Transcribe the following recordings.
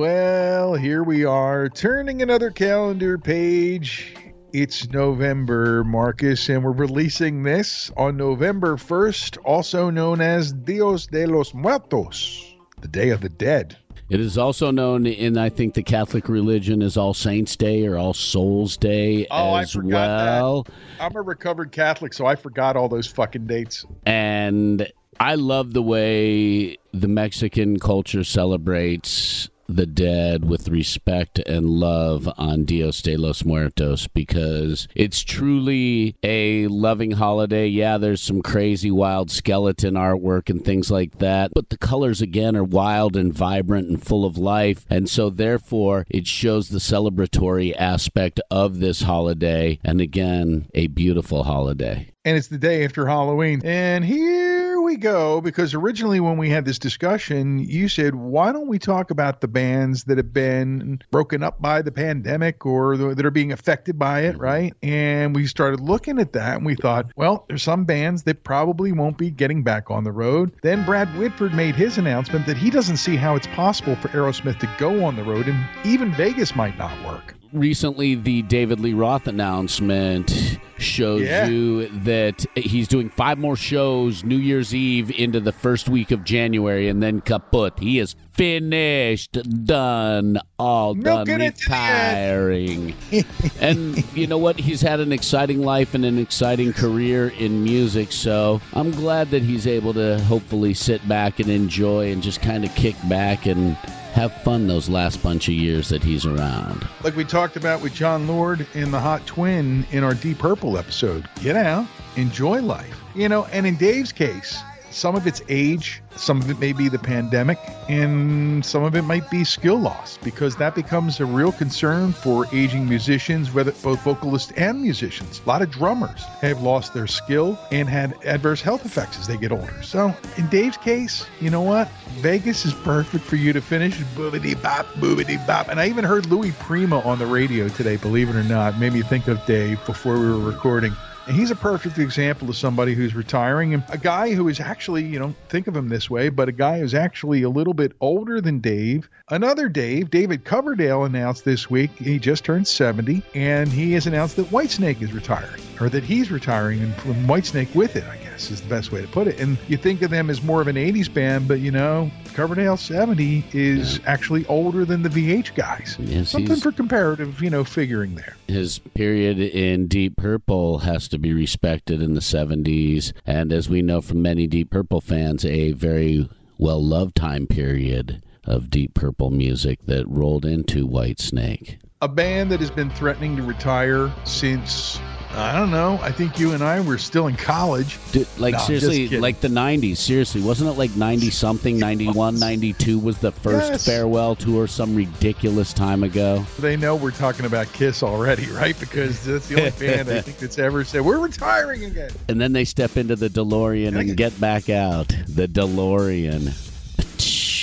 Well, here we are, turning another calendar page. It's November, Marcus, and we're releasing this on November 1st, also known as Dios de los Muertos, the Day of the Dead. It is also known in, I think, the Catholic religion as All Saints Day or All Souls Day Oh, I as forgot well. that. I'm a recovered Catholic, so I forgot all those fucking dates. And I love the way the Mexican culture celebrates the dead with respect and love on Dios de los Muertos because it's truly a loving holiday. Yeah, there's some crazy wild skeleton artwork and things like that, but the colors again are wild and vibrant and full of life. And so therefore it shows the celebratory aspect of this holiday and again, a beautiful holiday. and it's the day after Halloween. And here we go, because originally when we had this discussion, you said, why don't we talk about the bands that have been broken up by the pandemic or the, that are being affected by it, mm-hmm. right? And we started looking at that and we thought, well, there's some bands that probably won't be getting back on the road. Then Brad Whitford made his announcement that he doesn't see how it's possible for Aerosmith to go on the road and even Vegas might not work. Recently the David Lee Roth announcement shows Yeah. you that he's doing five more shows New Year's Eve into the first week of January and then kaput. He is finished, done, all Milking done, it to the end. retiring. and you know what? He's had an exciting life and an exciting career in music, so I'm glad that he's able to hopefully sit back and enjoy and just kind of kick back and have fun those last bunch of years that he's around. like we talked about with Jon Lord in the Hot Twin in our Deep Purple episode. Get out, enjoy life. You know, and in Dave's case, some of it's age, some of it may be the pandemic, and some of it might be skill loss because that becomes a real concern for aging musicians, whether both vocalists and musicians. A lot of drummers have lost their skill and had adverse health effects as they get older. So, in Dave's case, you know what? Vegas is perfect for you to finish boobity bop, boobity bop. And I even heard Louis Prima on the radio today, believe it or not. Made me think of Dave before we were recording. And he's a perfect example of somebody who's retiring and a guy who is actually, you know, think of him this way, but a guy who's actually a little bit older than Dave. Another Dave, David Coverdale, announced this week he just turned 70 and he has announced that Whitesnake is retiring or that he's retiring and from Whitesnake with it, I guess is the best way to put it. And you think of them as more of an 80s band, but you know, Coverdale 70 is actually older than the VH guys. Yes, Something for comparative, you know, figuring there. his period in Deep Purple has to be respected in the 70s, and as we know from many Deep Purple fans, a very well loved time period of Deep Purple music that rolled into Whitesnake. A band that has been threatening to retire since I don't know. I think you and I were still in college. Dude, like No, seriously, like the 90s. Seriously, wasn't it like 90 something, 91, 92 was the first Yes. farewell tour some ridiculous time ago? They know we're talking about Kiss already, right? Because that's the only band I think that's ever said we're retiring again. And then they step into the DeLorean and get back out. The DeLorean.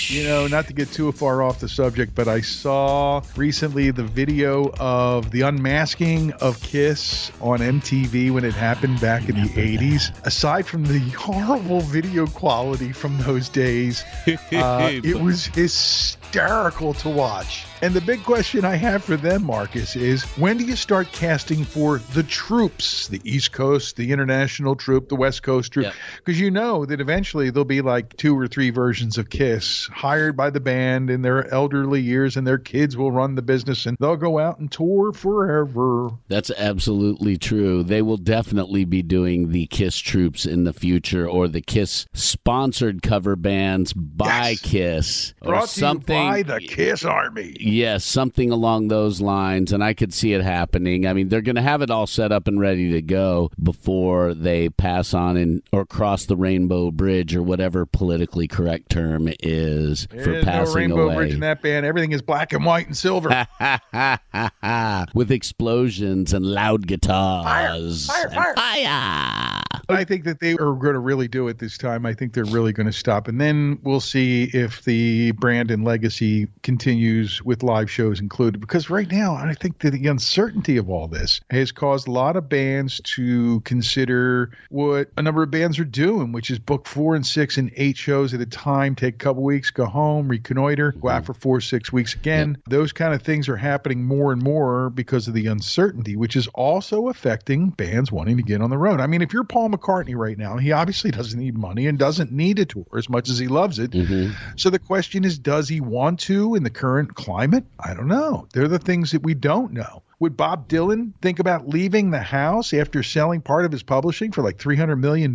You know, not to get too far off the subject, but I saw recently the video of the unmasking of Kiss on MTV when it happened back in the 80s. Aside from the horrible video quality from those days, uh, it was hysterical to watch. And the big question I have for them, Marcus, is when do you start casting for the troops, the East Coast, the international troop, the West Coast troop? Yeah. Because you know that eventually there'll be like two or three versions of Kiss hired by the band in their elderly years, and their kids will run the business and they'll go out and tour forever. That's absolutely true. They will definitely be doing the Kiss troops in the future or the Kiss sponsored cover bands by Yes. Kiss or Brought something. By the Kiss Army. Yes, something along those lines, and I could see it happening. I mean, they're going to have it all set up and ready to go before they pass on and or cross the rainbow bridge or whatever politically correct term is for There's no passing Rainbow away. Bridge in that band. Everything is black and white and silver. With explosions and loud guitars. Fire, fire, and fire. I think that they are going to really do it this time. I think they're really going to stop. And then we'll see if the brand and legacy continues with live shows included. Because right now, I think that the uncertainty of all this has caused a lot of bands to consider what a number of bands are doing, which is book four and six and eight shows at a time, take a couple weeks, go home, reconnoiter, go out mm-hmm. for four, six weeks again. Those kind of things are happening more and more because of the uncertainty, which is also affecting bands wanting to get on the road. I mean, if you're Paul McCartney right now, he obviously doesn't need money and doesn't need a tour as much as he loves it. Mm-hmm. So the question is, does he want to in the current climate? I don't know. They're the things that we don't know. Would Bob Dylan think about leaving the house after selling part of his publishing for like $300 million?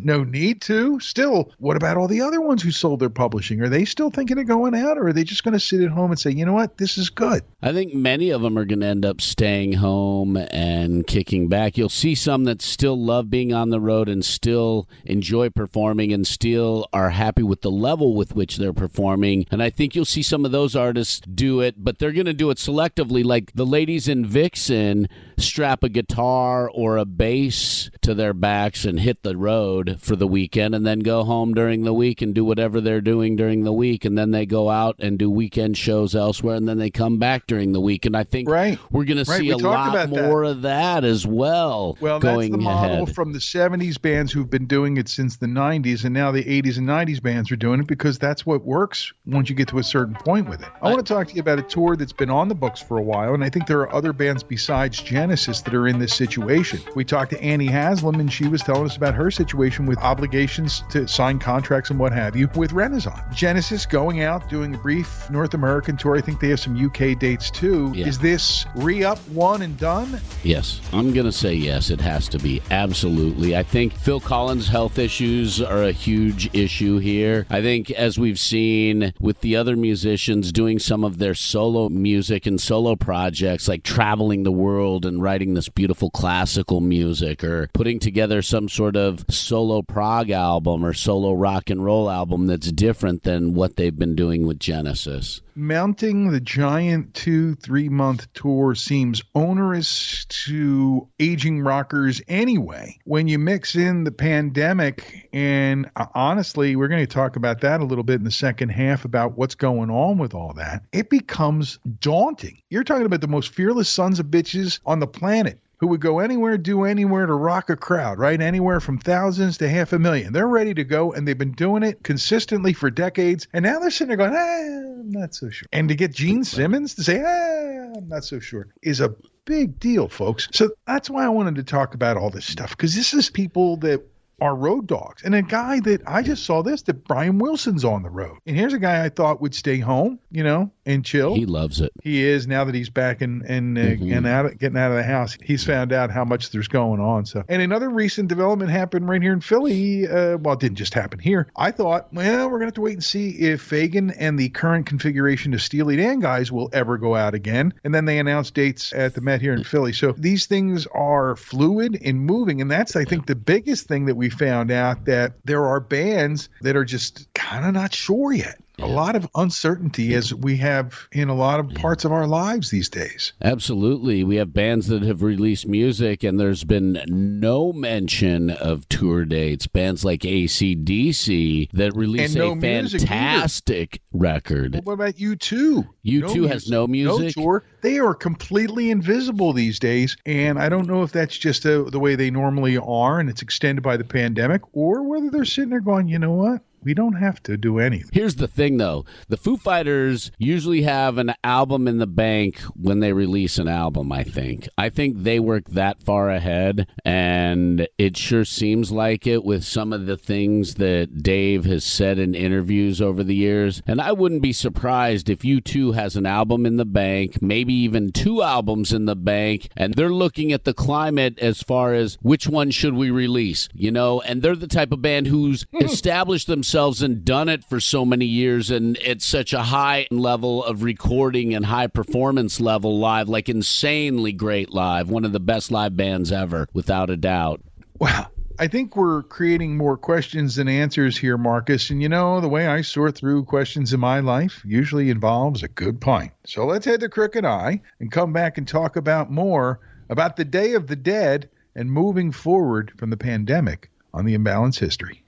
No need to. Still, what about all the other ones who sold their publishing? Are they still thinking of going out or are they just going to sit at home and say, you know what, this is good? I think many of them are going to end up staying home and kicking back. You'll see some that still love being on the road and still enjoy performing and still are happy with the level with which they're performing. And I think you'll see some of those artists do it, but they're going to do it selectively. Like the ladies in Vixen strap a guitar or a bass to their backs and hit the road for the weekend and then go home during the week and do whatever they're doing during the week. And then they go out and do weekend shows elsewhere and then they come back during the week. And I think Right. we're going to see we a lot about that. more of that as well Well, going that's the model ahead. from the 70s bands who've been doing it since the 90s, and now the 80s and 90s bands are doing it because that's what works once you get to a certain point with it. I want to talk to you about a tour that's been on the books for a while, and I think there are other bands besides Genesis that are in this situation. We talked to Annie Haslam, and she was telling us about her situation with obligations to sign contracts and what have you with Renaissance. Genesis going out, doing a brief North American tour. I think they have some UK dates too. Yeah. Is this re up one and done? Yes, I'm going to say yes. It has to be. Absolutely. I think Phil Collins' health issues are a huge issue here. I think, as we've seen with the other musicians doing some of their solo music and solo projects, like traveling the world and writing this beautiful classical music or putting together some sort of solo prog album or solo rock and roll album that's different than what they've been doing with Genesis. Mounting the giant two, three month tour seems onerous to aging rockers anyway. When you mix in the pandemic, and uh, honestly, we're going to talk about that a little bit in the second half about what's going on with all that, it becomes daunting. You're talking about the most fearless sons of bitches on the planet who would go anywhere, do anywhere to rock a crowd, right? Anywhere from thousands to half a million. They're ready to go, and they've been doing it consistently for decades. And now they're sitting there going, ah, I'm not so sure. And to get Gene Simmons to say, ah, I'm not so sure, is a big deal, folks. So that's why I wanted to talk about all this stuff, because this is people that are road dogs. And a guy that I just saw this that Brian Wilson's on the road. And here's a guy I thought would stay home, you know, and chill. He loves it. He is now that he's back and and uh, mm-hmm. and out getting out of the house. He's found out how much there's going on. So, and another recent development happened right here in Philly. Uh, well, it didn't just happen here. I thought, well, we're gonna have to wait and see if Fagen and the current configuration of Steely Dan guys will ever go out again. And then they announced dates at the Met here in Philly. So these things are fluid and moving, and that's I think the biggest thing that we found out that there are bands that are just kind of not sure yet a lot of uncertainty as mm-hmm. we have in a lot of parts of our lives these days. Absolutely. We have bands that have released music and there's been no mention of tour dates. Bands like ACDC that release no a fantastic record. Well, what about U2? You no 2 has no music. No tour. They are completely invisible these days. And I don't know if that's just a, the way they normally are and it's extended by the pandemic or whether they're sitting there going, you know what? We don't have to do anything. Here's the thing though. The Foo Fighters usually have an album in the bank when they release an album, I think. I think they work that far ahead and it sure seems like it with some of the things that Dave has said in interviews over the years. And I wouldn't be surprised if U2 has an album in the bank, maybe even two albums in the bank, and they're looking at the climate as far as which one should we release, you know, and they're the type of band who's hmm. established themselves themselves and done it for so many years and at such a high level of recording and high performance level live, like insanely great live, one of the best live bands ever, without a doubt. Wow. I think we're creating more questions than answers here, Marcus. And you know, the way I sort through questions in my life usually involves a good pint. So let's head to Crooked Eye and come back and talk about more about the Day of the Dead and moving forward from the pandemic on the imbalance history.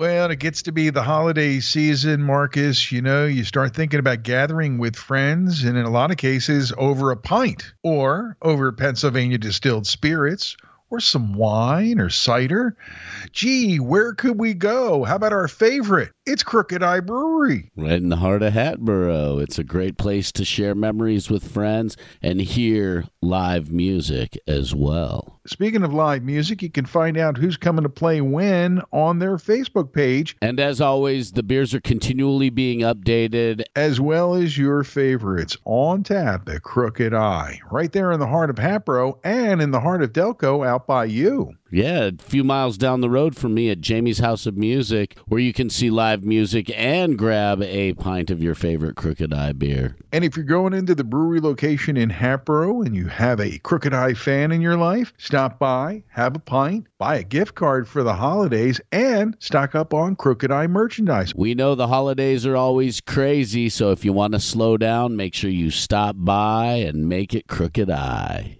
Well, it gets to be the holiday season, Marcus. You know, you start thinking about gathering with friends, and in a lot of cases, over a pint or over Pennsylvania distilled spirits or some wine or cider. Gee, where could we go? How about our favorite? It's Crooked Eye Brewery. Right in the heart of Hatboro. It's a great place to share memories with friends and hear live music as well. Speaking of live music, you can find out who's coming to play when on their Facebook page. And as always, the beers are continually being updated. As well as your favorites on tap at Crooked Eye, right there in the heart of Hatboro and in the heart of Delco out by you. Yeah, a few miles down the road from me at Jamie's House of Music, where you can see live music and grab a pint of your favorite Crooked Eye beer. And if you're going into the brewery location in Hatboro and you have a Crooked Eye fan in your life, stop by, have a pint, buy a gift card for the holidays, and stock up on Crooked Eye merchandise. We know the holidays are always crazy, so if you want to slow down, make sure you stop by and make it Crooked Eye.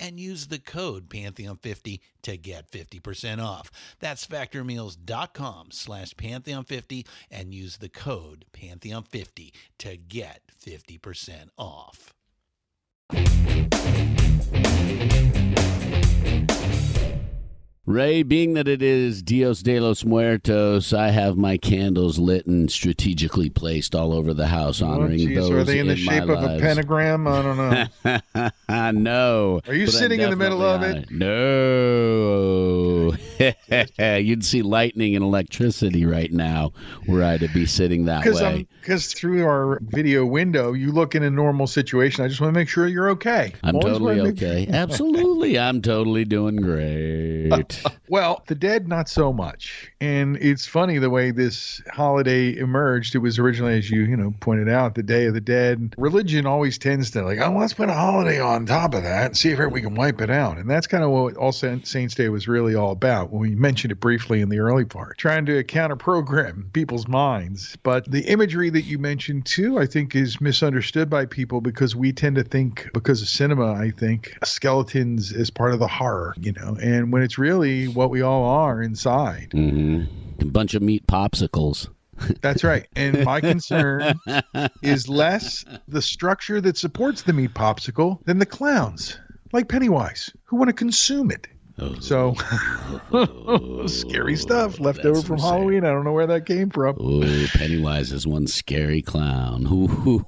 and use the code Pantheon50 to get 50% off. That's factormeals.com slash Pantheon50 and use the code Pantheon50 to get 50% off. Ray, being that it is Dios de los Muertos, I have my candles lit and strategically placed all over the house, oh, honoring oh, those. Are they in the shape of lives. a pentagram? I don't know. no. Are you sitting in the middle of it? No. You'd see lightning and electricity right now were I to be sitting that way. Because through our video window, you look in a normal situation. I just want to make sure you're okay. I'm Always totally okay. Absolutely. I'm totally doing great. Well, the dead, not so much. And it's funny the way this holiday emerged. It was originally, as you you know pointed out, the Day of the Dead. Religion always tends to like, oh, let's put a holiday on top of that and see if we can wipe it out. And that's kind of what All Saints Day was really all about. When we mentioned it briefly in the early part, trying to counter program people's minds. But the imagery that you mentioned too, I think, is misunderstood by people because we tend to think because of cinema. I think skeletons is part of the horror, you know, and when it's really what we all are inside. hmm A bunch of meat popsicles. That's right. And my concern is less the structure that supports the meat popsicle than the clowns, like Pennywise, who want to consume it. So oh. scary stuff left That's over from insane. Halloween. I don't know where that came from. Ooh, Pennywise is one scary clown.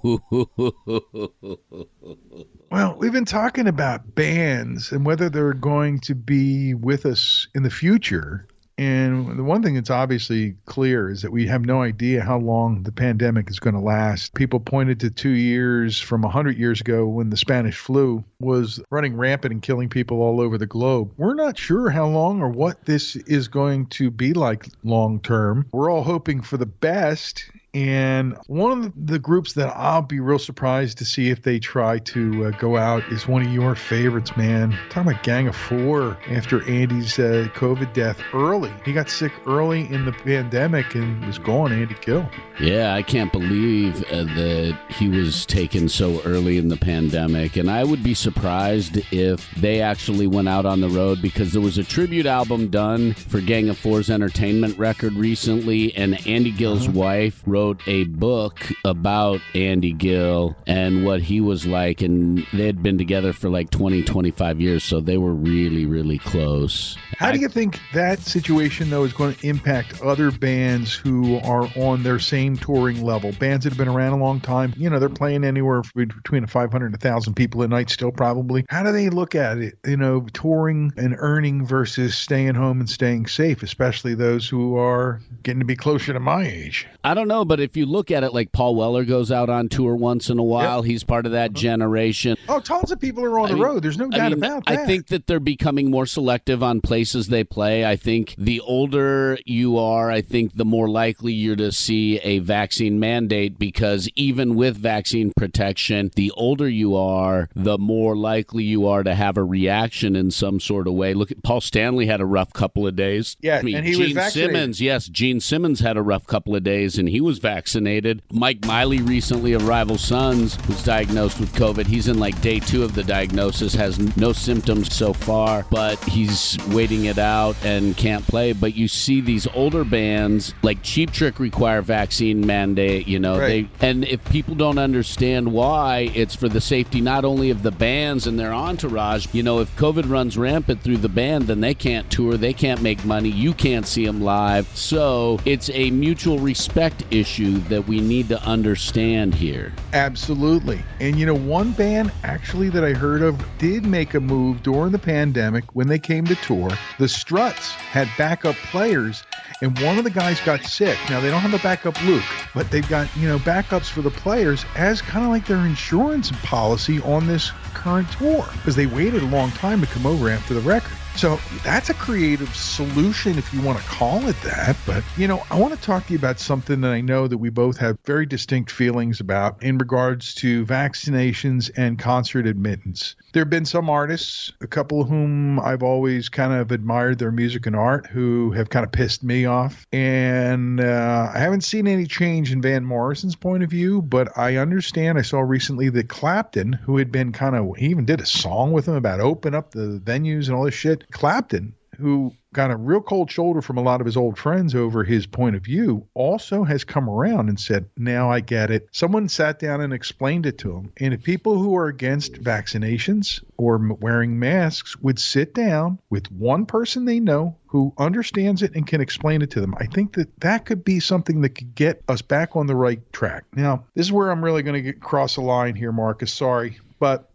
Well, we've been talking about bands and whether they're going to be with us in the future. And the one thing that's obviously clear is that we have no idea how long the pandemic is going to last. People pointed to two years from 100 years ago when the Spanish flu was running rampant and killing people all over the globe. We're not sure how long or what this is going to be like long term. We're all hoping for the best. And one of the groups that I'll be real surprised to see if they try to uh, go out is one of your favorites, man. talking about Gang of Four after Andy's uh, COVID death early. He got sick early in the pandemic and was gone, Andy Gill. Yeah, I can't believe uh, that he was taken so early in the pandemic. And I would be surprised if they actually went out on the road because there was a tribute album done for Gang of Four's entertainment record recently. And Andy Gill's wife wrote a book about Andy Gill and what he was like. And they had been together for like 20, 25 years. So they were really, really close. How do you think that situation, though, is going to impact other bands who are on their same touring level? Bands that have been around a long time, you know, they're playing anywhere between 500 and 1,000 people a night still, probably. How do they look at it, you know, touring and earning versus staying home and staying safe, especially those who are getting to be closer to my age? I don't know, but if you look at it like Paul Weller goes out on tour once in a while, he's part of that uh-huh. generation. Oh, tons of people are on I the mean- road. There's no I doubt mean, about that. I think that they're becoming more selective on places they play. I think the older you are, I think the more likely you're to see a vaccine mandate because even with vaccine protection, the older you are, the more likely you are to have a reaction in some sort of way. Look at Paul Stanley had a rough couple of days. Yeah, I mean, and he was Gene vaccinated. Simmons, yes, Gene Simmons had a rough couple of days and he was vaccinated. Mike Miley recently of Rival Sons was diagnosed with COVID. He's in like day two of the diagnosis, has no symptoms so far, but he's waiting it out and can't play. But you see these older bands like Cheap Trick require vaccine mandate, you know, Right. they and if people don't understand why, it's for the safety not only of the bands and their entourage. You know, if COVID runs rampant through the band, then they can't tour, they can't make money, you can't see them live. So it's a mutual respect issue that we need to understand here. Absolutely. And you know, one band actually that I heard of did make a move during the pandemic when they came to tour. The Struts had backup players, and one of the guys got sick. Now, they don't have a backup Luke, but they've got, you know, backups for the players as kind of like their insurance policy on this current tour because they waited a long time to come over after the record. So that's a creative solution if you want to call it that. But, you know, I want to talk to you about something that I know that we both have very distinct feelings about in regards to vaccinations and concert admittance. There have been some artists, a couple of whom I've always kind of admired their music and art, who have kind of pissed me off. And uh, I haven't seen any change in Van Morrison's point of view, but I understand. I saw recently that Clapton, who had been kind of, he even did a song with him about open up the venues and all this shit. Clapton, who got a real cold shoulder from a lot of his old friends over his point of view, also has come around and said, Now I get it. Someone sat down and explained it to him. And if people who are against vaccinations or wearing masks would sit down with one person they know who understands it and can explain it to them, I think that that could be something that could get us back on the right track. Now, this is where I'm really going to cross a line here, Marcus. Sorry. But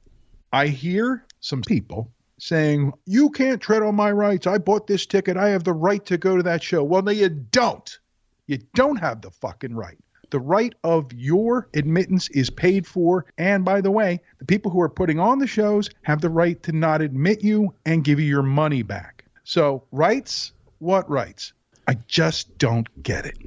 I hear some people saying, You can't tread on my rights. I bought this ticket. I have the right to go to that show. Well, no, you don't. You don't have the fucking right. The right of your admittance is paid for. And by the way, the people who are putting on the shows have the right to not admit you and give you your money back. So, rights? What rights? I just don't get it.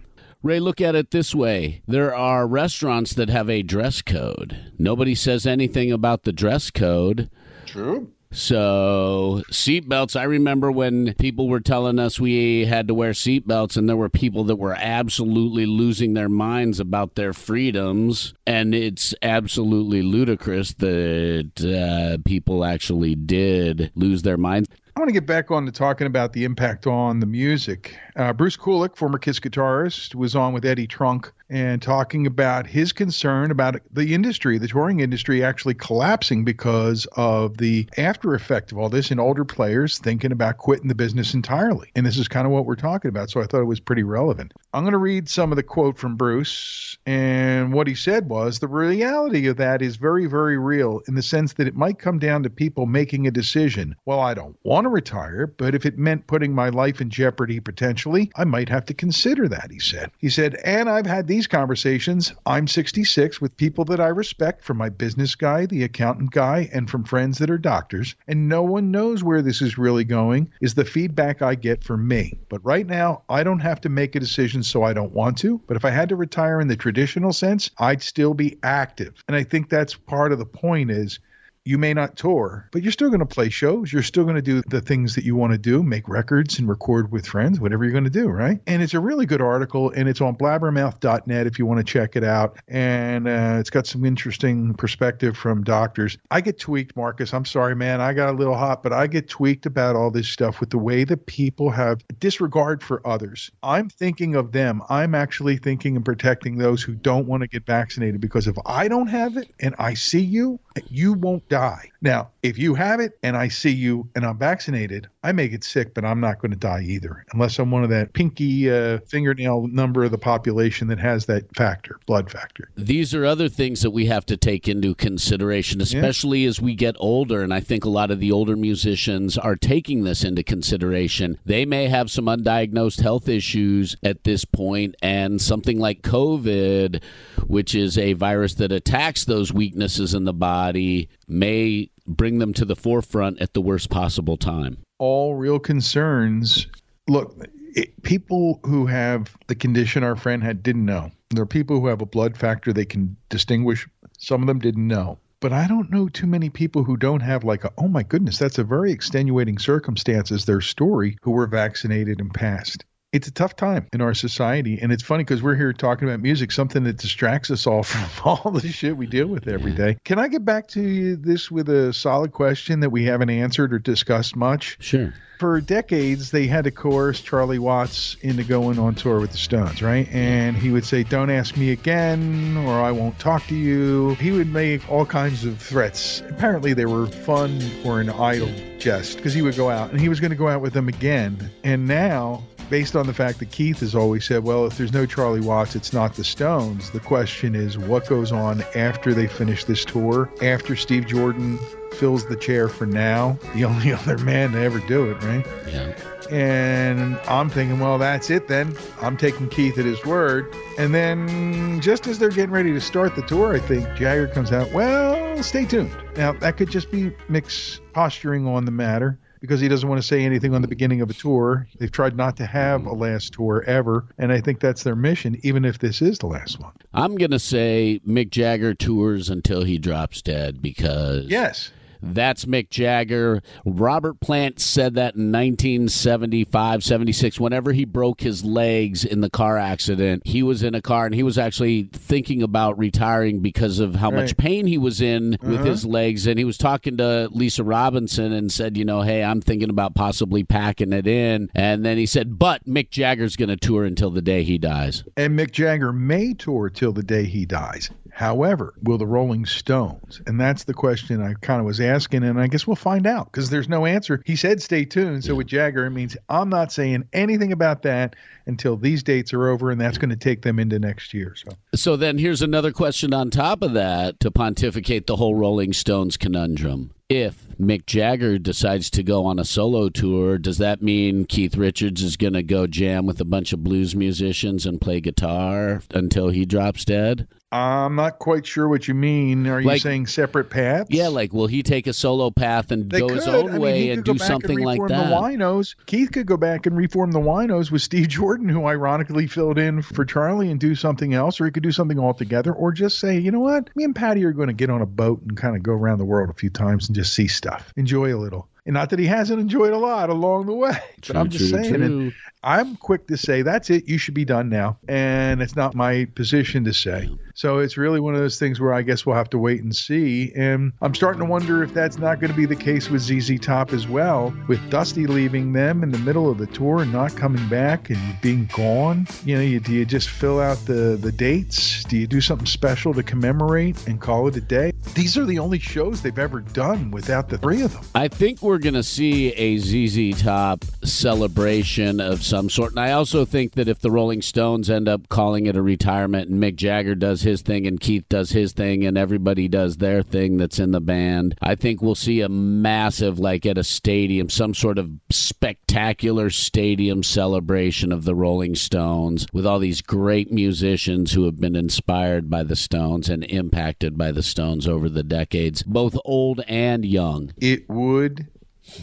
Ray, look at it this way. There are restaurants that have a dress code. Nobody says anything about the dress code. True. So, seatbelts. I remember when people were telling us we had to wear seatbelts, and there were people that were absolutely losing their minds about their freedoms. And it's absolutely ludicrous that uh, people actually did lose their minds. I want to get back on to talking about the impact on the music. Uh, Bruce Kulick, former Kiss guitarist, was on with Eddie Trunk and talking about his concern about the industry, the touring industry actually collapsing because of the after effect of all this and older players thinking about quitting the business entirely. And this is kind of what we're talking about. So I thought it was pretty relevant. I'm going to read some of the quote from Bruce. And what he said was the reality of that is very, very real in the sense that it might come down to people making a decision. Well, I don't want to retire, but if it meant putting my life in jeopardy potentially, I might have to consider that, he said. He said, and I've had these conversations. I'm 66 with people that I respect from my business guy, the accountant guy, and from friends that are doctors, and no one knows where this is really going, is the feedback I get from me. But right now, I don't have to make a decision so I don't want to. But if I had to retire in the traditional sense, I'd still be active. And I think that's part of the point is you may not tour, but you're still going to play shows. You're still going to do the things that you want to do, make records and record with friends, whatever you're going to do, right? And it's a really good article, and it's on blabbermouth.net if you want to check it out. And uh, it's got some interesting perspective from doctors. I get tweaked, Marcus. I'm sorry, man. I got a little hot, but I get tweaked about all this stuff with the way that people have disregard for others. I'm thinking of them. I'm actually thinking and protecting those who don't want to get vaccinated because if I don't have it and I see you, you won't die. Now, if you have it and I see you and I'm vaccinated, I may get sick, but I'm not going to die either, unless I'm one of that pinky uh, fingernail number of the population that has that factor, blood factor. These are other things that we have to take into consideration, especially yeah. as we get older. And I think a lot of the older musicians are taking this into consideration. They may have some undiagnosed health issues at this point, and something like COVID, which is a virus that attacks those weaknesses in the body, may bring them to the forefront at the worst possible time. All real concerns. Look, it, people who have the condition our friend had didn't know. There are people who have a blood factor they can distinguish. Some of them didn't know. But I don't know too many people who don't have like a, oh my goodness, that's a very extenuating circumstance as their story who were vaccinated and passed it's a tough time in our society and it's funny because we're here talking about music something that distracts us all from all the shit we deal with every day. Can i get back to this with a solid question that we haven't answered or discussed much? Sure. For decades they had to coerce charlie watts into going on tour with the stones right? And he would say don't ask me again or i won't talk to you. He would make all kinds of threats. Apparently they were fun or an idle jest because he would go out and he was going to go out with them again. And now based on the fact that Keith has always said, well, if there's no Charlie Watts, it's not the Stones. The question is what goes on after they finish this tour, after Steve Jordan fills the chair for now, the only other man to ever do it, right? Yeah. And I'm thinking, well, that's it then. I'm taking Keith at his word. And then just as they're getting ready to start the tour, I think Jagger comes out, well, stay tuned. Now, that could just be Mick's posturing on the matter because he doesn't want to say anything on the beginning of a tour. They've tried not to have mm. a last tour ever, and I think that's their mission, even if this is the last one. I'm going to say Mick Jagger tours until he drops dead because. Yes. That's Mick Jagger. Robert Plant said that in 1975, 76. Whenever he broke his legs in the car accident, he was in a car and he was actually thinking about retiring because of how right. much pain he was in uh-huh. with his legs. And he was talking to Lisa Robinson and said, you know, hey, I'm thinking about possibly packing it in. And then he said, but Mick Jagger's going to tour until the day he dies. And Mick Jagger may tour till the day he dies. However, will the Rolling Stones? And that's the question I kind of was asking, and I guess we'll find out because there's no answer. He said stay tuned. So with Jagger, it means I'm not saying anything about that until these dates are over, and that's going to take them into next year. So, so then here's another question on top of that to pontificate the whole Rolling Stones conundrum. if Mick Jagger decides to go on a solo tour, does that mean Keith Richards is going to go jam with a bunch of blues musicians and play guitar until he drops dead? I'm not quite sure what you mean. Are you saying separate paths? Yeah, like will he take a solo path and They go could. his own I mean, way and do something and like that? The Winos. Keith could go back and reform the Winos with Steve Jordan, who ironically filled in for Charlie, and do something else, or he could do something altogether, or just say, you know what, me and Patti are going to get on a boat and kind of go around the world a few times and just see stuff, enjoy a little. And not that he hasn't enjoyed a lot along the way, but True, I'm just true, saying. true. I'm quick to say that's it. You should be done now, and it's not my position to say. So it's really one of those things where I guess we'll have to wait and see. And I'm starting to wonder if that's not going to be the case with ZZ Top as well, with Dusty leaving them in the middle of the tour and not coming back and being gone. You know, you, do you just fill out the the dates? Do you do something special to commemorate and call it a day? These are the only shows they've ever done without the three of them. I think we're going to see a ZZ Top celebration of some sort. And I also think that if the Rolling Stones end up calling it a retirement and Mick Jagger does his thing and Keith does his thing and everybody does their thing that's in the band, I think we'll see a massive, like at a stadium, some sort of spectacular stadium celebration of the Rolling Stones with all these great musicians who have been inspired by the Stones and impacted by the Stones over the decades, both old and young. It would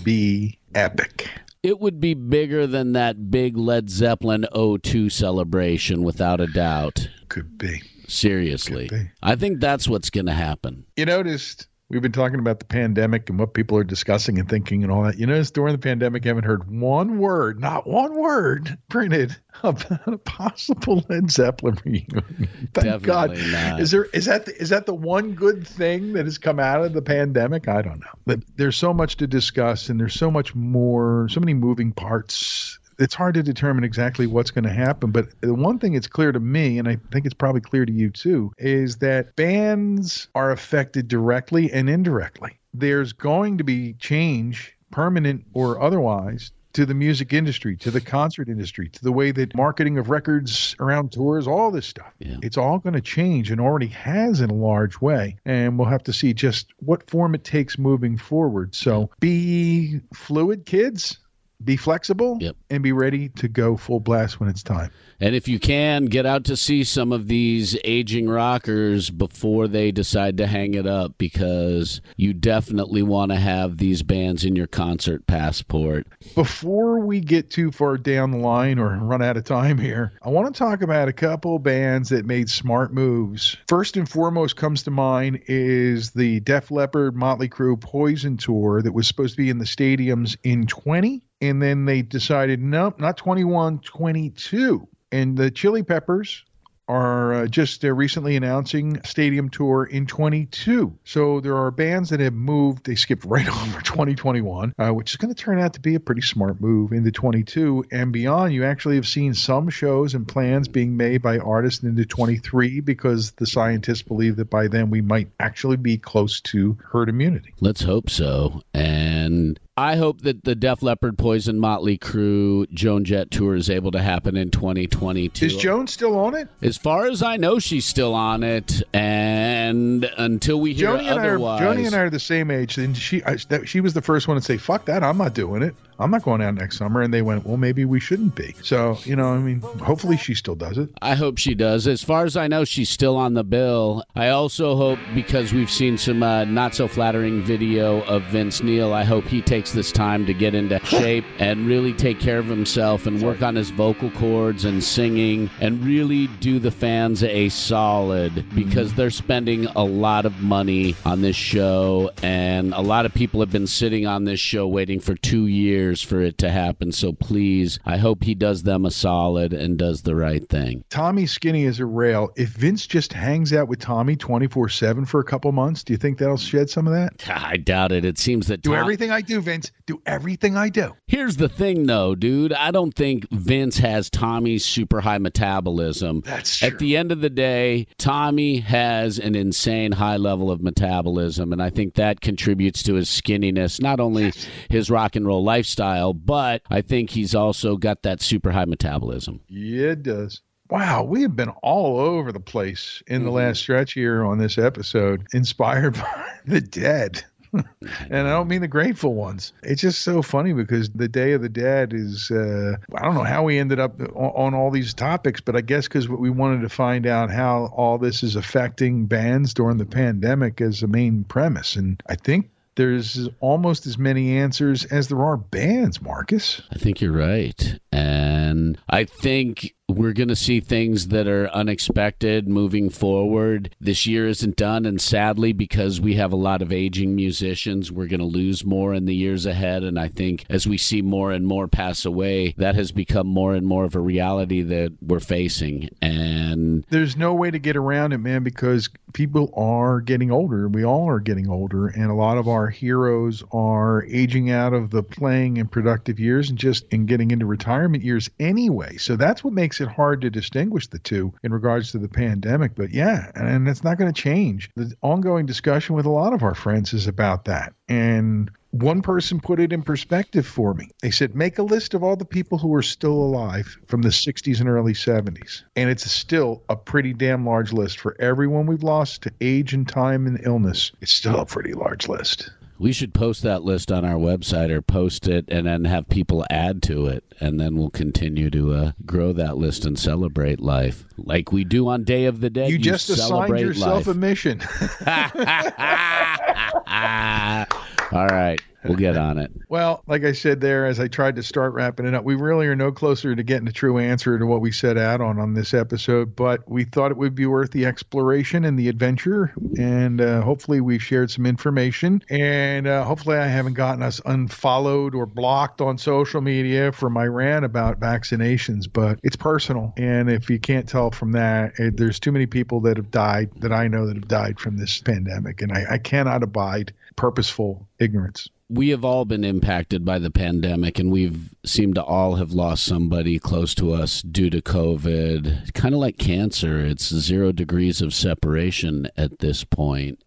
be epic. It would be bigger than that big Led Zeppelin O2 celebration, without a doubt. Could be. Seriously. Could be. I think that's what's going to happen. You noticed we've been talking about the pandemic and what people are discussing and thinking and all that. You notice during the pandemic, I haven't heard one word, not one word printed about a possible Led Zeppelin reunion. Thank God. Not. Is there is that the, is that the one good thing that has come out of the pandemic? I don't know. But there's so much to discuss and there's so much more, so many moving parts. It's hard to determine exactly what's going to happen, but the one thing that's clear to me, and I think it's probably clear to you too, is that bands are affected directly and indirectly. There's going to be change, permanent or otherwise, to the music industry, to the concert industry, to the way that marketing of records around tours, all this stuff. Yeah. It's all going to change and already has in a large way. And we'll have to see just what form it takes moving forward. So be fluid, kids. Be flexible Yep. and be ready to go full blast when it's time. And if you can, get out to see some of these aging rockers before they decide to hang it up because you definitely want to have these bands in your concert passport. Before we get too far down the line or run out of time here, I want to talk about a couple bands that made smart moves. First and foremost comes to mind is the Def Leppard Motley Crue Poison tour that was supposed to be in the stadiums in 20 and then they decided nope, not 21, 22. And the Chili Peppers are uh, just uh, recently announcing stadium tour in 22. So there are bands that have moved. They skipped right over 2021, uh, which is going to turn out to be a pretty smart move into 22 and beyond. You actually have seen some shows and plans being made by artists into 23 because the scientists believe that by then we might actually be close to herd immunity. Let's hope so. And I hope that the Def Leppard Poison Motley Crue Joan Jett tour is able to happen in 2022. Is Joan still on it? As far as I know, she's still on it, and until we hear Joni and, I are, otherwise, Joni and I are the same age, and she I, that, she was the first one to say, "Fuck that, I'm not doing it. I'm not going out next summer." And they went, "Well, maybe we shouldn't be." So you know, I mean, hopefully she still does it. I hope she does. As far as I know, she's still on the bill. I also hope because we've seen some uh, not so flattering video of Vince Neil. I hope he takes this time to get into shape and really take care of himself and work on his vocal cords and singing and really do the fans a solid because mm-hmm. they're spending a lot of money on this show and a lot of people have been sitting on this show waiting for two years for it to happen. So please, I hope he does them a solid and does the right thing. Tommy skinny as a rail. If Vince just hangs out with Tommy 24 7 for a couple months, do you think that'll shed some of that? I doubt it. It seems that Do Tom- everything I do, Vince. Do everything I do. Here's the thing, though, dude. I don't think Vince has Tommy's super high metabolism. That's true. At the end of the day, Tommy has an insane high level of metabolism, and I think that contributes to his skinniness. Not only his rock and roll lifestyle, but I think he's also got that super high metabolism. Yeah, it does. Wow, we have been all over the place in the mm-hmm. last stretch here on this episode, inspired by the dead. and I don't mean the grateful ones. It's just so funny because the Day of the Dead is, uh, I don't know how we ended up on, on all these topics, but I guess because we wanted to find out how all this is affecting bands during the pandemic as a main premise. And I think there's almost as many answers as there are bands, Marcus. I think you're right. And I think we're going to see things that are unexpected moving forward. This year isn't done, and sadly, because we have a lot of aging musicians, we're going to lose more in the years ahead. And I think as we see more and more pass away, that has become more and more of a reality that we're facing. And there's no way to get around it, man, because people are getting older. We all are getting older, and a lot of our heroes are aging out of the playing and productive years and just and getting into retirement years anyway. So that's what makes makes it hard to distinguish the two in regards to the pandemic. But yeah, and it's not going to change. The ongoing discussion with a lot of our friends is about that. And one person put it in perspective for me. They said, make a list of all the people who are still alive from the 60s and early 70s. And it's still a pretty damn large list. For everyone we've lost to age and time and illness, it's still a pretty large list. We should post that list on our website or post it and then have people add to it. And then we'll continue to uh, grow that list and celebrate life like we do on Day of the Dead. You, you just assigned yourself life. a mission. All right. We'll get on it. Well, like I said there, as I tried to start wrapping it up, we really are no closer to getting a true answer to what we set out on on this episode, but we thought it would be worth the exploration and the adventure. And uh, hopefully, we shared some information. And uh, hopefully, I haven't gotten us unfollowed or blocked on social media for my rant about vaccinations, but it's personal. And if you can't tell from that, it, there's too many people that have died that I know that have died from this pandemic. And I, I cannot abide purposeful ignorance we have all been impacted by the pandemic and we've seemed to all have lost somebody close to us due to covid. Kind of like cancer it's zero degrees of separation at this point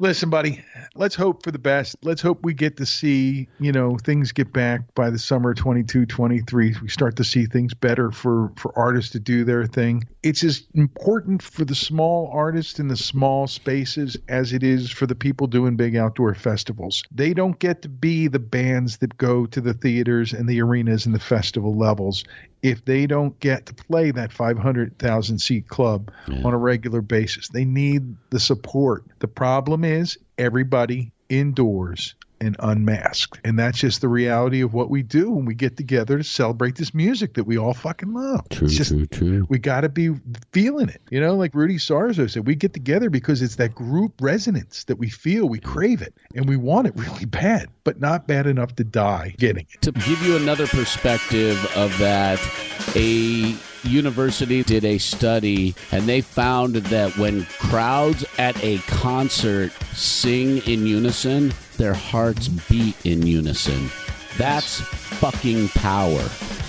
Listen, buddy, let's hope for the best. Let's hope we get to see, you know, things get back by the summer 22, 23. We start to see things better for, for artists to do their thing. It's as important for the small artists in the small spaces as it is for the people doing big outdoor festivals. They don't get to be the bands that go to the theaters and the arenas and the festival levels if they don't get to play that 500,000 seat club yeah. on a regular basis. They need the support. The problem is everybody indoors and unmasked. And that's just the reality of what we do when we get together to celebrate this music that we all fucking love. True, just, true, true. We got to be feeling it. You know, like Rudy Sarzo said, we get together because it's that group resonance that we feel, we crave it, and we want it really bad, but not bad enough to die getting it. To give you another perspective of that, a university did a study and they found that when crowds at a concert sing in unison, their hearts beat in unison. That's fucking power.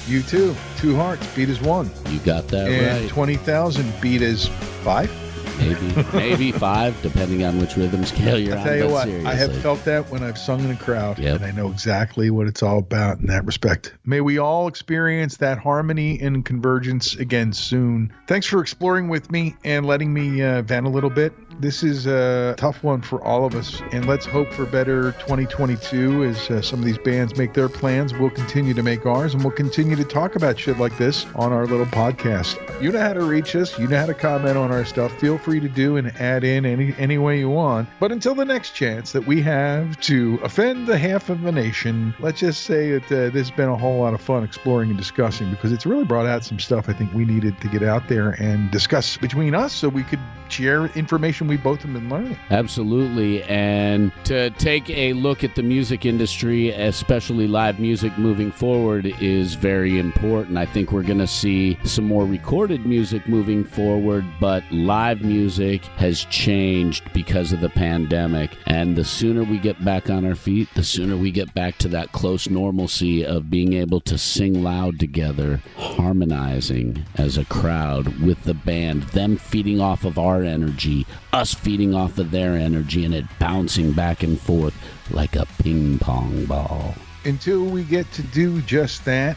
U2. Two hearts beat as one. You got that and right. 20,000 beat as five? maybe maybe five, depending on which rhythm scale you're on. I tell you what, seriously. I have felt that when I've sung in a crowd, yep. and I know exactly what it's all about in that respect. May we all experience that harmony and convergence again soon. Thanks for exploring with me and letting me uh, vent a little bit. This is a tough one for all of us, and let's hope for better 2022 as uh, some of these bands make their plans. We'll continue to make ours, and we'll continue to talk about shit like this on our little podcast. You know how to reach us. You know how to comment on our stuff. Feel free to do and add in any any way you want. But until the next chance that we have to offend the half of the nation, let's just say that uh, this has been a whole lot of fun exploring and discussing because it's really brought out some stuff I think we needed to get out there and discuss between us so we could share information we both have been learning. Absolutely. And to take a look at the music industry, especially live music moving forward, is very important. I think we're going to see some more recorded music moving forward, but live music has changed because of the pandemic. And the sooner we get back on our feet, the sooner we get back to that close normalcy of being able to sing loud together, harmonizing as a crowd with the band, them feeding off of our energy, us feeding off of their energy, and it bouncing back and forth like a ping pong ball. Until we get to do just that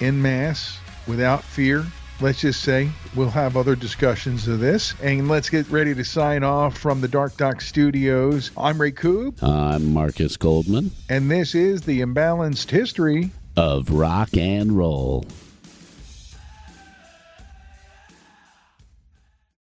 in mass, without fear, let's just say we'll have other discussions of this. And let's get ready to sign off from the Dark Doc Studios. I'm Ray Coob, I'm Marcus Goldman and this is the Imbalanced History of Rock and Roll.